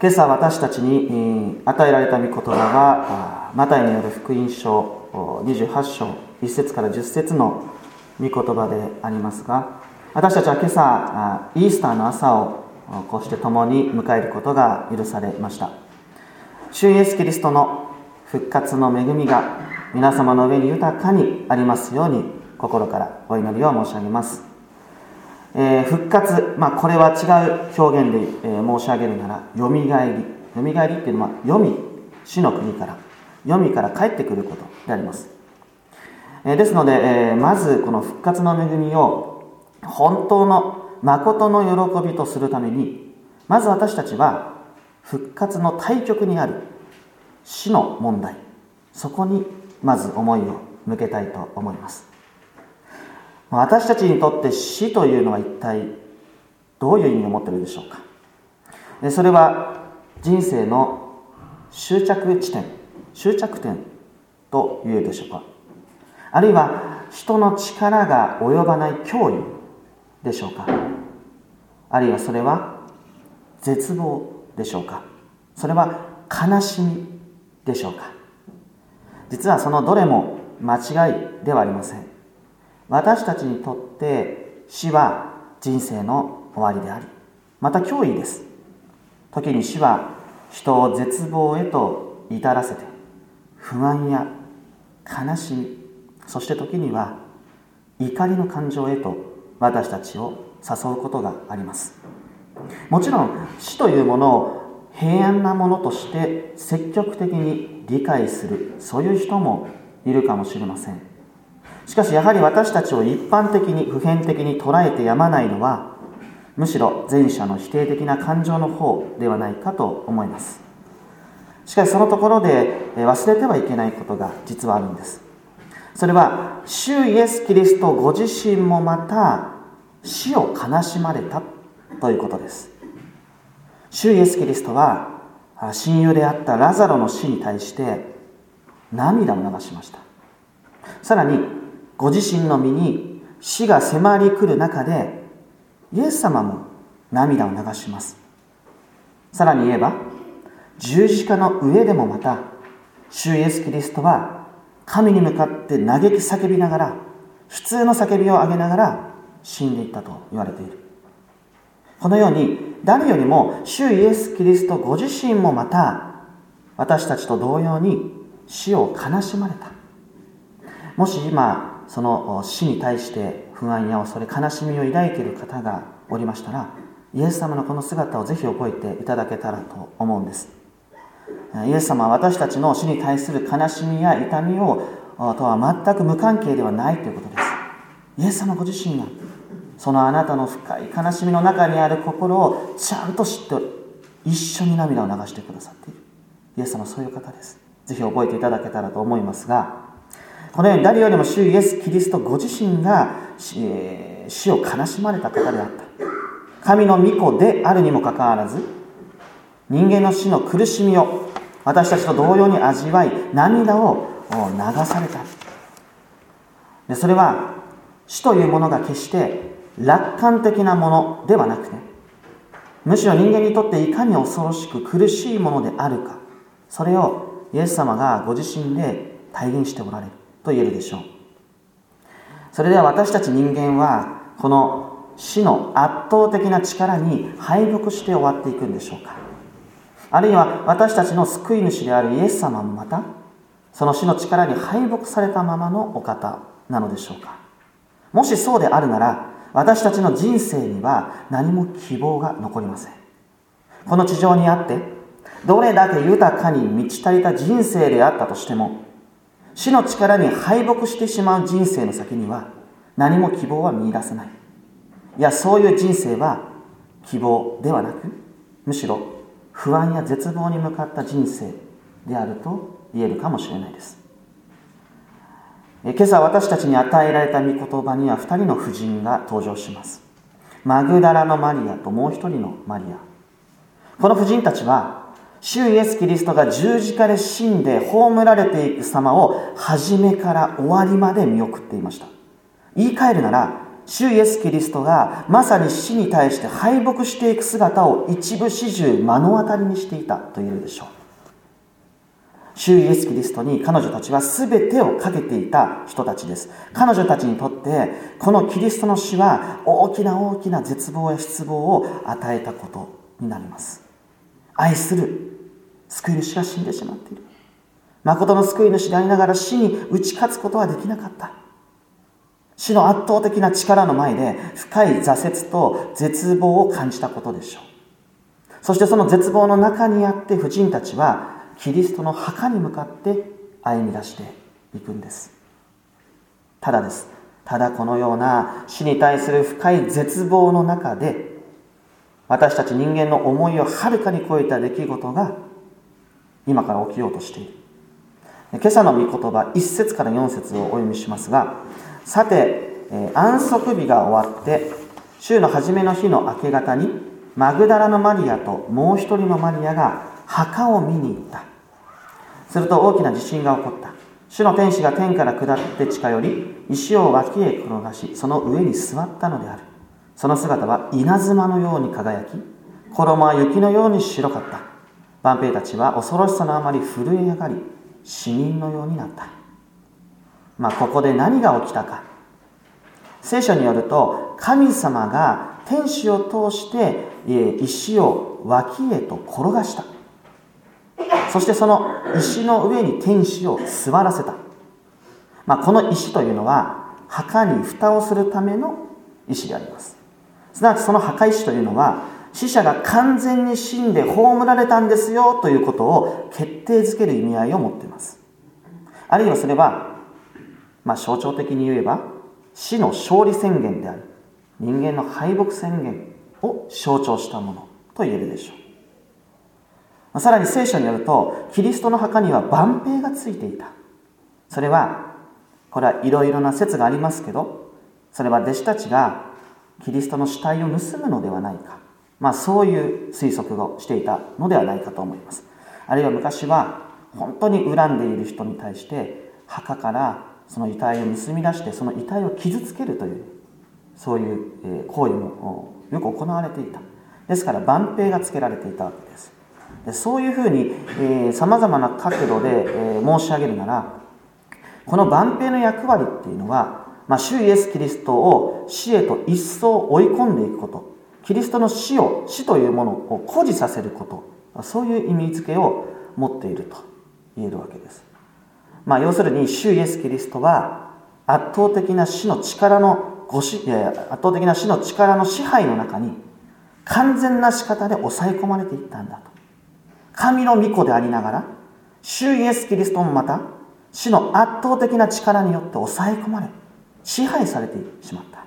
今朝私たちに与えられた御言葉はマタイによる福音書28章1節から10節の御言葉でありますが私たちは今朝イースターの朝をこうして共に迎えることが許されました。主イエスキリストの復活の恵みが皆様の上に豊かにありますように心からお祈りを申し上げます、えー、復活、まあ、これは違う表現で、えー、申し上げるならよみがえり。よみがえりっていうのは読み死の国から読みから帰ってくることであります、えー、ですので、えまずこの復活の恵みを本当の誠の喜びとするためにまず私たちは復活の対極にある死の問題。そこにまず思いを向けたいと思います。私たちにとって死というのは一体どういう意味を持っているでしょうか。それは人生の終着地点終着点と言えるでしょうか。あるいは人の力が及ばない脅威でしょうか。あるいはそれは絶望でしょうか。それは悲しみでしょうか。実はそのどれも間違いではありません。私たちにとって死は人生の終わりでありまた脅威です。時に死は人を絶望へと至らせて不安や悲しみそして時には怒りの感情へと私たちを誘うことがあります。もちろん死というものを平安なものとして積極的に理解するそういう人もいるかもしれません。しかしやはり私たちを一般的に普遍的に捉えてやまないのはむしろ前者の否定的な感情の方ではないかと思います。しかしそのところで忘れてはいけないことが実はあるんです。それは主イエス・キリストご自身もまた死を悲しまれたということです。主イエス・キリストは親友であったラザロの死に対して涙を流しました。さらにご自身の身に死が迫り来る中でイエス様も涙を流します。さらに言えば十字架の上でもまた主イエス・キリストは神に向かって嘆き叫びながら普通の叫びを上げながら死んでいったと言われている。このように誰よりも主イエス・キリストご自身もまた私たちと同様に死を悲しまれた。もし今その死に対して不安や恐れ悲しみを抱いている方がおりましたらイエス様のこの姿をぜひ覚えていただけたらと思うんです。イエス様は私たちの死に対する悲しみや痛みをとは全く無関係ではないということです。イエス様ご自身がそのあなたの深い悲しみの中にある心をちゃんと知って一緒に涙を流してくださっている。イエス様そういう方です。ぜひ覚えていただけたらと思いますがこのように誰よりも主イエス・キリストご自身が死を悲しまれた方であった。神の御子であるにもかかわらず人間の死の苦しみを私たちと同様に味わい涙を流された。でそれは死というものが決して楽観的なものではなくてむしろ人間にとっていかに恐ろしく苦しいものであるかそれをイエス様がご自身で体現しておられる。と言えるでしょう。それでは私たち人間はこの死の圧倒的な力に敗北して終わっていくんでしょうか。あるいは私たちの救い主であるイエス様もまたその死の力に敗北されたままのお方なのでしょうか。もしそうであるなら私たちの人生には何も希望が残りません。この地上にあってどれだけ豊かに満ち足りた人生であったとしても死の力に敗北してしまう人生の先には何も希望は見いだせない。いやそういう人生は希望ではなくむしろ不安や絶望に向かった人生であると言えるかもしれないです。今朝私たちに与えられた御言葉には2人の婦人が登場します。マグダラのマリアともう一人のマリア。この婦人たちは主イエス・キリストが十字架で死んで葬られていく様を初めから終わりまで見送っていました。言い換えるなら主イエス・キリストがまさに死に対して敗北していく姿を一部始終目の当たりにしていたと言えるでしょう。主イエス・キリストに彼女たちは全てをかけていた人たちです。彼女たちにとってこのキリストの死は大きな大きな絶望や失望を与えたことになります。愛する。救い主が死んでしまっている。誠の救い主でありながら死に打ち勝つことはできなかった。死の圧倒的な力の前で深い挫折と絶望を感じたことでしょう。そしてその絶望の中にあって婦人たちはキリストの墓に向かって歩み出していくんです。ただです。ただこのような死に対する深い絶望の中で私たち人間の思いをはるかに超えた出来事が今から起きようとしている。今朝の御言葉1節から4節をお読みしますがさて、え安息日が終わって週の初めの日の明け方にマグダラのマリアともう一人のマリアが墓を見に行った。すると大きな地震が起こった。主の天使が天から下って近寄り石を脇へ転がしその上に座ったのである。その姿は稲妻のように輝き衣は雪のように白かった。万兵たちは恐ろしさのあまり震え上がり死人のようになった。まあ、ここで何が起きたか。聖書によると神様が天使を通して石を脇へと転がした。そしてその石の上に天使を座らせた、まあ、この石というのは墓に蓋をするための石であります。すなわちその墓石というのは死者が完全に死んで葬られたんですよということを決定づける意味合いを持っています。あるいはそれはまあ、象徴的に言えば死の勝利宣言であり人間の敗北宣言を象徴したものと言えるでしょう、さらに聖書によるとキリストの墓には万兵がついていた。それはこれはいろいろな説がありますけどそれは弟子たちがキリストの死体を盗むのではないか。まあそういう推測をしていたのではないかと思います。あるいは昔は本当に恨んでいる人に対して墓からその遺体を盗み出してその遺体を傷つけるというそういう行為もよく行われていた。ですから万兵がつけられていたわけです。でそういうふうにさまざまな角度で、えー、申し上げるならこの万兵の役割っていうのは、まあ、主イエス・キリストを死へと一層追い込んでいくこと。キリストの死を死というものを誇示させること。そういう意味付けを持っていると言えるわけです。まあ、要するに主イエス・キリストは圧倒的な死の力のごし圧倒的な死の力の支配の中に完全な仕方で抑え込まれていったんだと。神の御子でありながら主イエス・キリストもまた死の圧倒的な力によって抑え込まれ支配されてしまった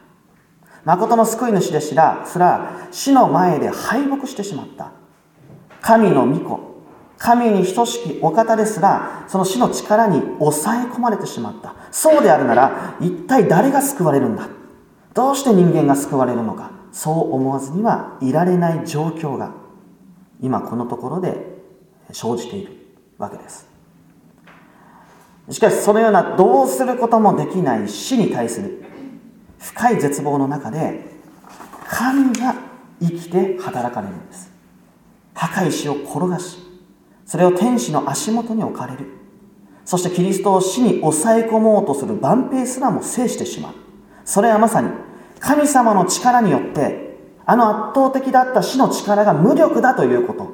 誠の救い主ですらすら死の前で敗北してしまった神の御子神に等しきお方ですら、その死の力に抑え込まれてしまった。そうであるなら、一体誰が救われるんだ？どうして人間が救われるのか？そう思わずにはいられない状況が、今このところで生じているわけです。しかし、そのようなどうすることもできない死に対する深い絶望の中で、神が生きて働かれるんです。墓石を転がし、それを天使の足元に置かれる。そしてキリストを死に抑え込もうとする万兵すらも制してしまう。それはまさに神様の力によってあの圧倒的だった死の力が無力だということ。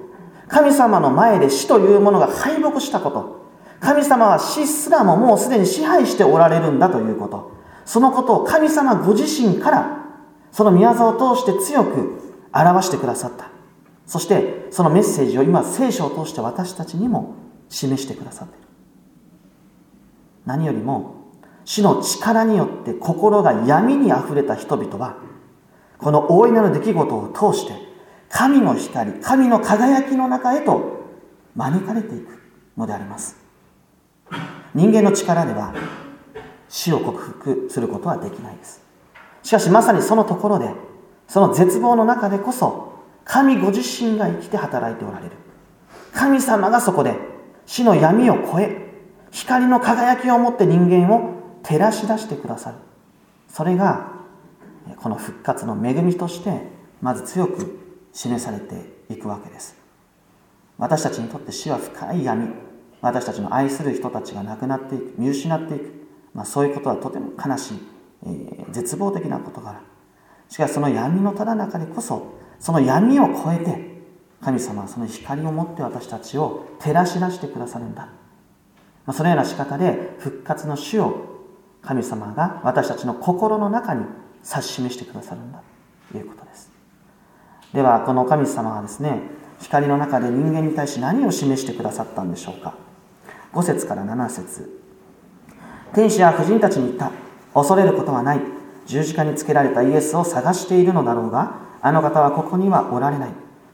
神様の前で死というものが敗北したこと。神様は死すらももうすでに支配しておられるんだということ。そのことを神様ご自身からその宮沢を通して強く表してくださった。そしてそのメッセージを今聖書を通して私たちにも示してくださっている。何よりも死の力によって心が闇にあふれた人々はこの大いなる出来事を通して神の光神の輝きの中へと招かれていくのであります。人間の力では死を克服することはできないです。しかしまさにそのところでその絶望の中でこそ神ご自身が生きて働いておられる。神様がそこで死の闇を越え光の輝きを持って人間を照らし出してくださる。それがこの復活の恵みとしてまず強く示されていくわけです。私たちにとって死は深い闇。私たちの愛する人たちが亡くなっていく見失っていく、まあ、そういうことはとても悲しい、えー、絶望的な事柄しかしその闇のただ中でこそその闇を超えて神様はその光を持って私たちを照らし出してくださるんだ、まあ、そのような仕方で復活の主を神様が私たちの心の中に指し示してくださるんだ。ということです。ではこの神様はですね光の中で人間に対し何を示してくださったんでしょうか。5節から7節。天使や婦人たちに言った。恐れることはない。十字架につけられたイエスを探しているのだろうがあの方はここにはおられない。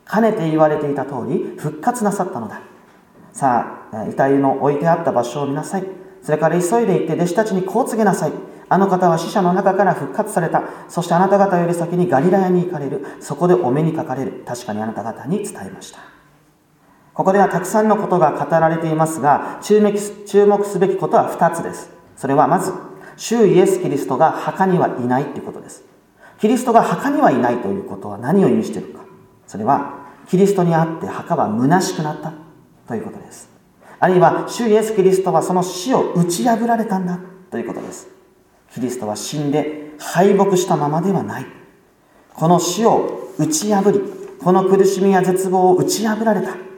かねて言われていた通り復活なさったのだ。さあ遺体の置いてあった場所を見なさい。それから急いで行って弟子たちにこう告げなさい。あの方は死者の中から復活された。そしてあなた方より先にガリラヤに行かれる。そこでお目にかかれる。確かにあなた方に伝えました。ここではたくさんのことが語られていますが注目注目すべきことは2つです。それはまず主イエス・キリストが墓にはいないということです。キリストが墓にはいないということは何を意味しているか。それはキリストにあって墓は虚しくなったということです。あるいは主イエス・キリストはその死を打ち破られたんだということです。キリストは死んで敗北したままではない。この死を打ち破りこの苦しみや絶望を打ち破られた。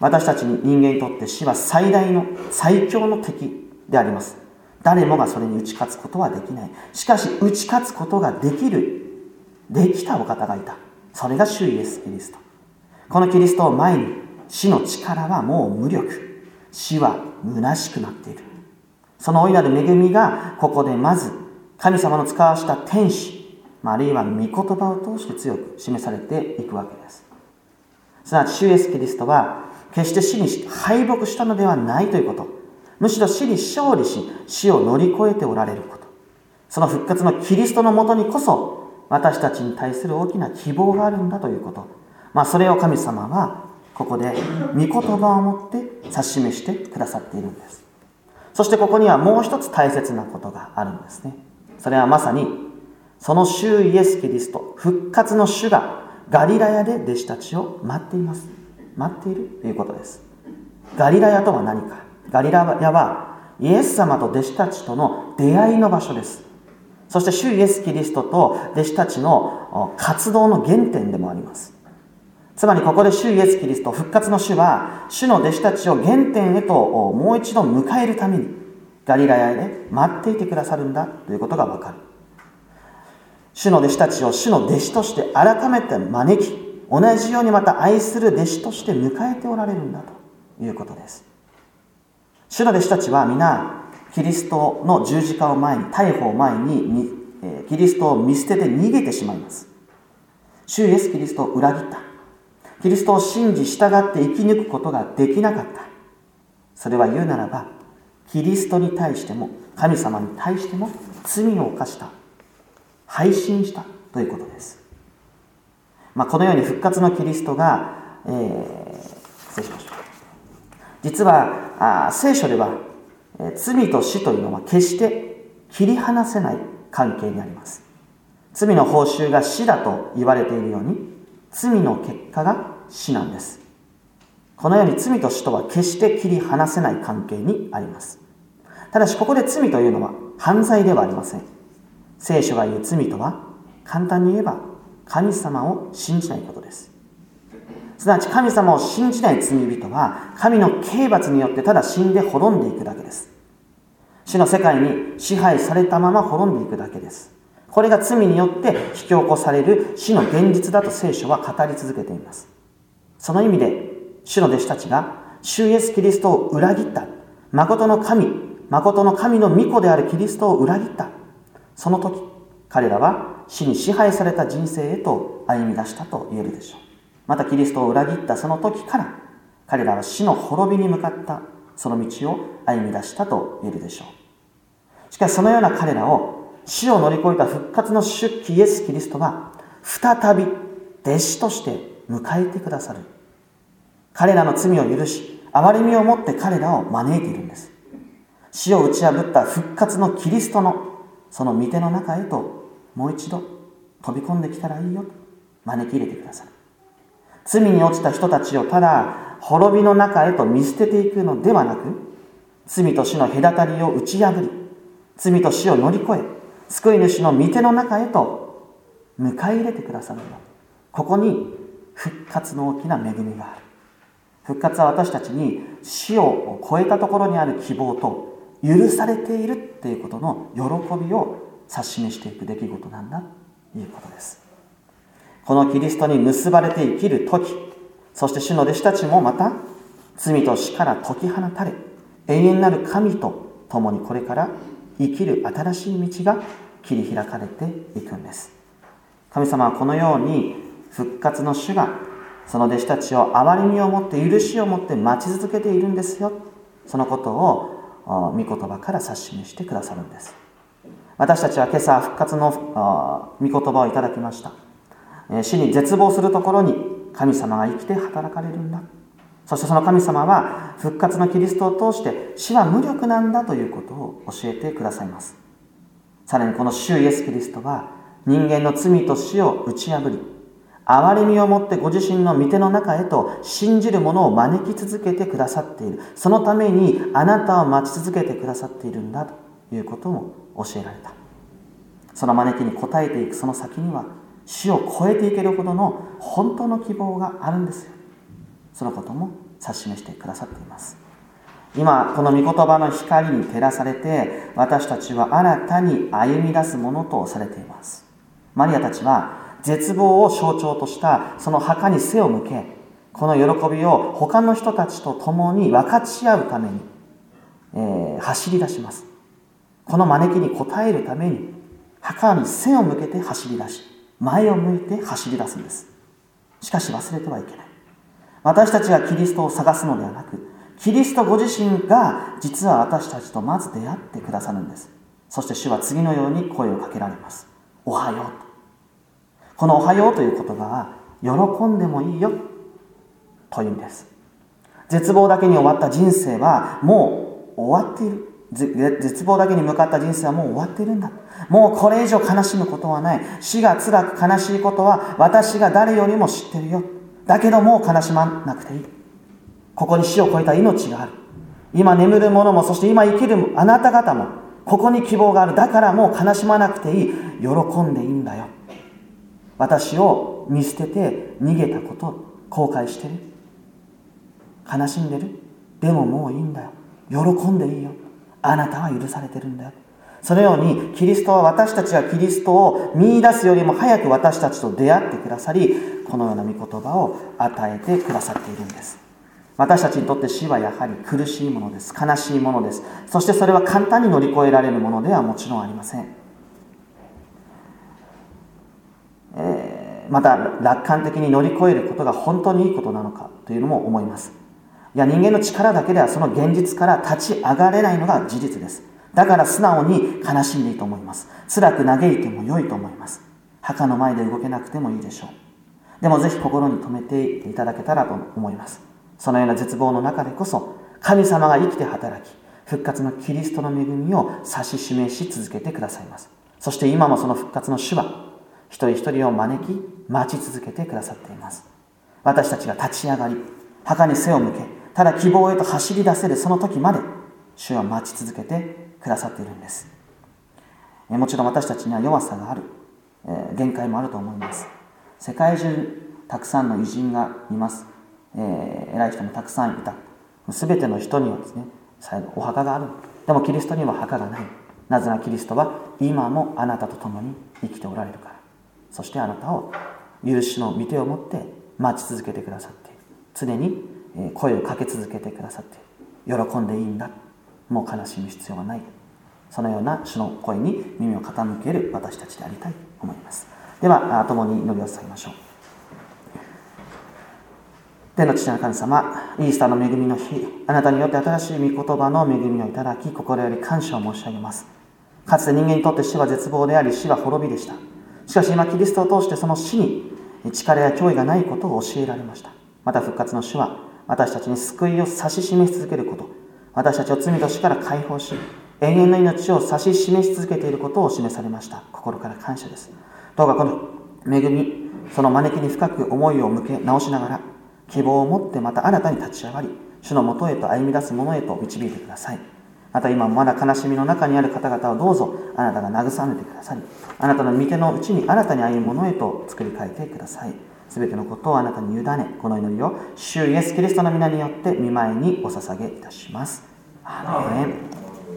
私たちに人間にとって死は最大の最強の敵であります。誰もがそれに打ち勝つことはできない。しかし打ち勝つことができるできたお方がいた。それが主イエス・キリスト。このキリストを前に死の力はもう無力。死は虚しくなっている。その大いなる恵みがここでまず神様の使わした天使あるいは御言葉を通して強く示されていくわけです。すなわち主イエス・キリストは決して死に敗北したのではないということ。むしろ死に勝利し死を乗り越えておられること。その復活のキリストのもとにこそ私たちに対する大きな希望があるんだということ。まあそれを神様はここで御言葉を持って指し示してくださっているんです。そしてここにはもう一つ大切なことがあるんですね。それはまさにその主イエス・キリスト復活の主がガリラヤで弟子たちを待っています。待っているということです。ガリラヤとは何か。ガリラヤはイエス様と弟子たちとの出会いの場所です。そして主イエス・キリストと弟子たちの活動の原点でもあります。つまりここで主イエス・キリスト復活の主は主の弟子たちを原点へともう一度迎えるためにガリラヤで待っていてくださるんだということがわかる。主の弟子たちを主の弟子として改めて招き同じようにまた愛する弟子として迎えておられるんだということです。主の弟子たちは皆キリストの十字架を前に逮捕を前にキリストを見捨てて逃げてしまいます。主イエスキリストを裏切った。キリストを信じ従って生き抜くことができなかった。それは言うならばキリストに対しても神様に対しても罪を犯した。配信したということです、まあ、このように復活のキリストが、えー、失礼しました。実はあ聖書ではえ罪と死というのは決して切り離せない関係にあります。罪の報酬が死だと言われているように罪の結果が死なんです。このように罪と死とは決して切り離せない関係にあります。ただしここで罪というのは犯罪ではありません。聖書が言う罪とは簡単に言えば神様を信じないことです。すなわち神様を信じない罪人は神の刑罰によってただ死んで滅んでいくだけです。死の世界に支配されたまま滅んでいくだけです。これが罪によって引き起こされる死の現実だと聖書は語り続けています。その意味で主の弟子たちが主イエス・キリストを裏切った。誠の神誠の神の御子であるキリストを裏切った。その時彼らは死に支配された人生へと歩み出したと言えるでしょう。またキリストを裏切ったその時から彼らは死の滅びに向かったその道を歩み出したと言えるでしょう。しかしそのような彼らを死を乗り越えた復活の主イエス・キリストが再び弟子として迎えてくださる。彼らの罪を許し憐れみを持って彼らを招いているんです。死を打ち破った復活のキリストのその御手の中へともう一度飛び込んできたらいいよと招き入れてくださる。罪に落ちた人たちをただ滅びの中へと見捨てていくのではなく罪と死の隔たりを打ち破り罪と死を乗り越え救い主の御手の中へと迎え入れてくださるのここに復活の大きな恵みがある。復活は私たちに死を超えたところにある希望と許されているっていうことの喜びを指し示していく出来事なんだということです。このキリストに結ばれて生きる時そして主の弟子たちもまた罪と死から解き放たれ永遠なる神と共にこれから生きる新しい道が切り開かれていくんです。神様はこのように復活の主がその弟子たちを憐れみを持って許しを持って待ち続けているんですよ。そのことを御言葉から指し示してくださるんです。私たちは今朝復活の御言葉をいただきました。死に絶望するところに神様が生きて働かれるんだ。そしてその神様は復活のキリストを通して死は無力なんだということを教えてくださいます。さらにこの主イエス・キリストは人間の罪と死を打ち破り憐れみをもってご自身の御手の中へと信じる者を招き続けてくださっている。そのためにあなたを待ち続けてくださっているんだと。いうことも教えられた。その招きに応えていくその先には死を超えていけるほどの本当の希望があるんですよ。そのことも指し示してくださっています。今この御言葉の光に照らされて私たちは新たに歩み出すものとされています。マリアたちは絶望を象徴としたその墓に背を向けこの喜びを他の人たちと共に分かち合うために、えー、走り出します。この招きに応えるために墓に背を向けて走り出し前を向いて走り出すんです。しかし忘れてはいけない。私たちがキリストを探すのではなくキリストご自身が実は私たちとまず出会ってくださるんです。そして主は次のように声をかけられます。おはようこの「おはよう」という言葉は喜んでもいいよというんです。絶望だけに終わった人生はもう終わっている。絶望だけに向かった人生はもう終わっているんだ。もうこれ以上悲しむことはない。死が辛く悲しいことは私が誰よりも知ってるよ。だけどもう悲しまなくていい。ここに死を超えた命がある。今眠る者もそして今生きるあなた方もここに希望がある。だからもう悲しまなくていい。喜んでいいんだよ。私を見捨てて逃げたこと後悔してる。悲しんでる。でももういいんだよ。喜んでいいよ。あなたは許されてるんだよ。そのようにキリストは私たちがキリストを見いだすよりも早く私たちと出会ってくださりこのような御言葉を与えてくださっているんです。私たちにとって死はやはり苦しいものです。悲しいものです。そしてそれは簡単に乗り越えられるものではもちろんありません。えー、また楽観的に乗り越えることが本当にいいことなのかというのも思います。いや人間の力だけではその現実から立ち上がれないのが事実です。だから素直に悲しんでいいと思います。辛く嘆いても良いと思います。墓の前で動けなくてもいいでしょう。でもぜひ心に留めていただけたらと思います。そのような絶望の中でこそ神様が生きて働き復活のキリストの恵みを指し示し続けてくださいます。そして今もその復活の主は一人一人を招き待ち続けてくださっています。私たちが立ち上がり墓に背を向けただ希望へと走り出せるその時まで主は待ち続けてくださっているんです。もちろん私たちには弱さがある。限界もあると思います。世界中たくさんの偉人がいます、えー、偉い人もたくさんいた。全ての人にはですね最後お墓がある。でもキリストには墓がない。なぜならキリストは今もあなたと共に生きておられるから。そしてあなたを許しの御手を持って待ち続けてくださっている常に声をかけ続けてくださって喜んでいいんだ。もう悲しむ必要はない。そのような主の声に耳を傾ける私たちでありたいと思います。では共に祈りを捧げましょう。天の父の神様イースターの恵みの日あなたによって新しい御言葉の恵みをいただき心より感謝を申し上げます。かつて人間にとって死は絶望であり死は滅びでした。しかし今キリストを通してその死に力や脅威がないことを教えられました。また復活の主は私たちに救いを指し示し続けること。私たちを罪と死から解放し永遠の命を指し示し続けていることを示されました。心から感謝です。どうかこの恵みその招きに深く思いを向け直しながら希望を持ってまた新たに立ち上がり主のもとへと歩み出す者へと導いてください。また今まだ悲しみの中にある方々をどうぞあなたが慰めてくださりあなたの御手のうちに新たに歩む者へと作り変えてください。すべてのことをあなたに委ねこの祈りを主イエス・キリストの皆によって見舞いにお捧げいたします。アーメン。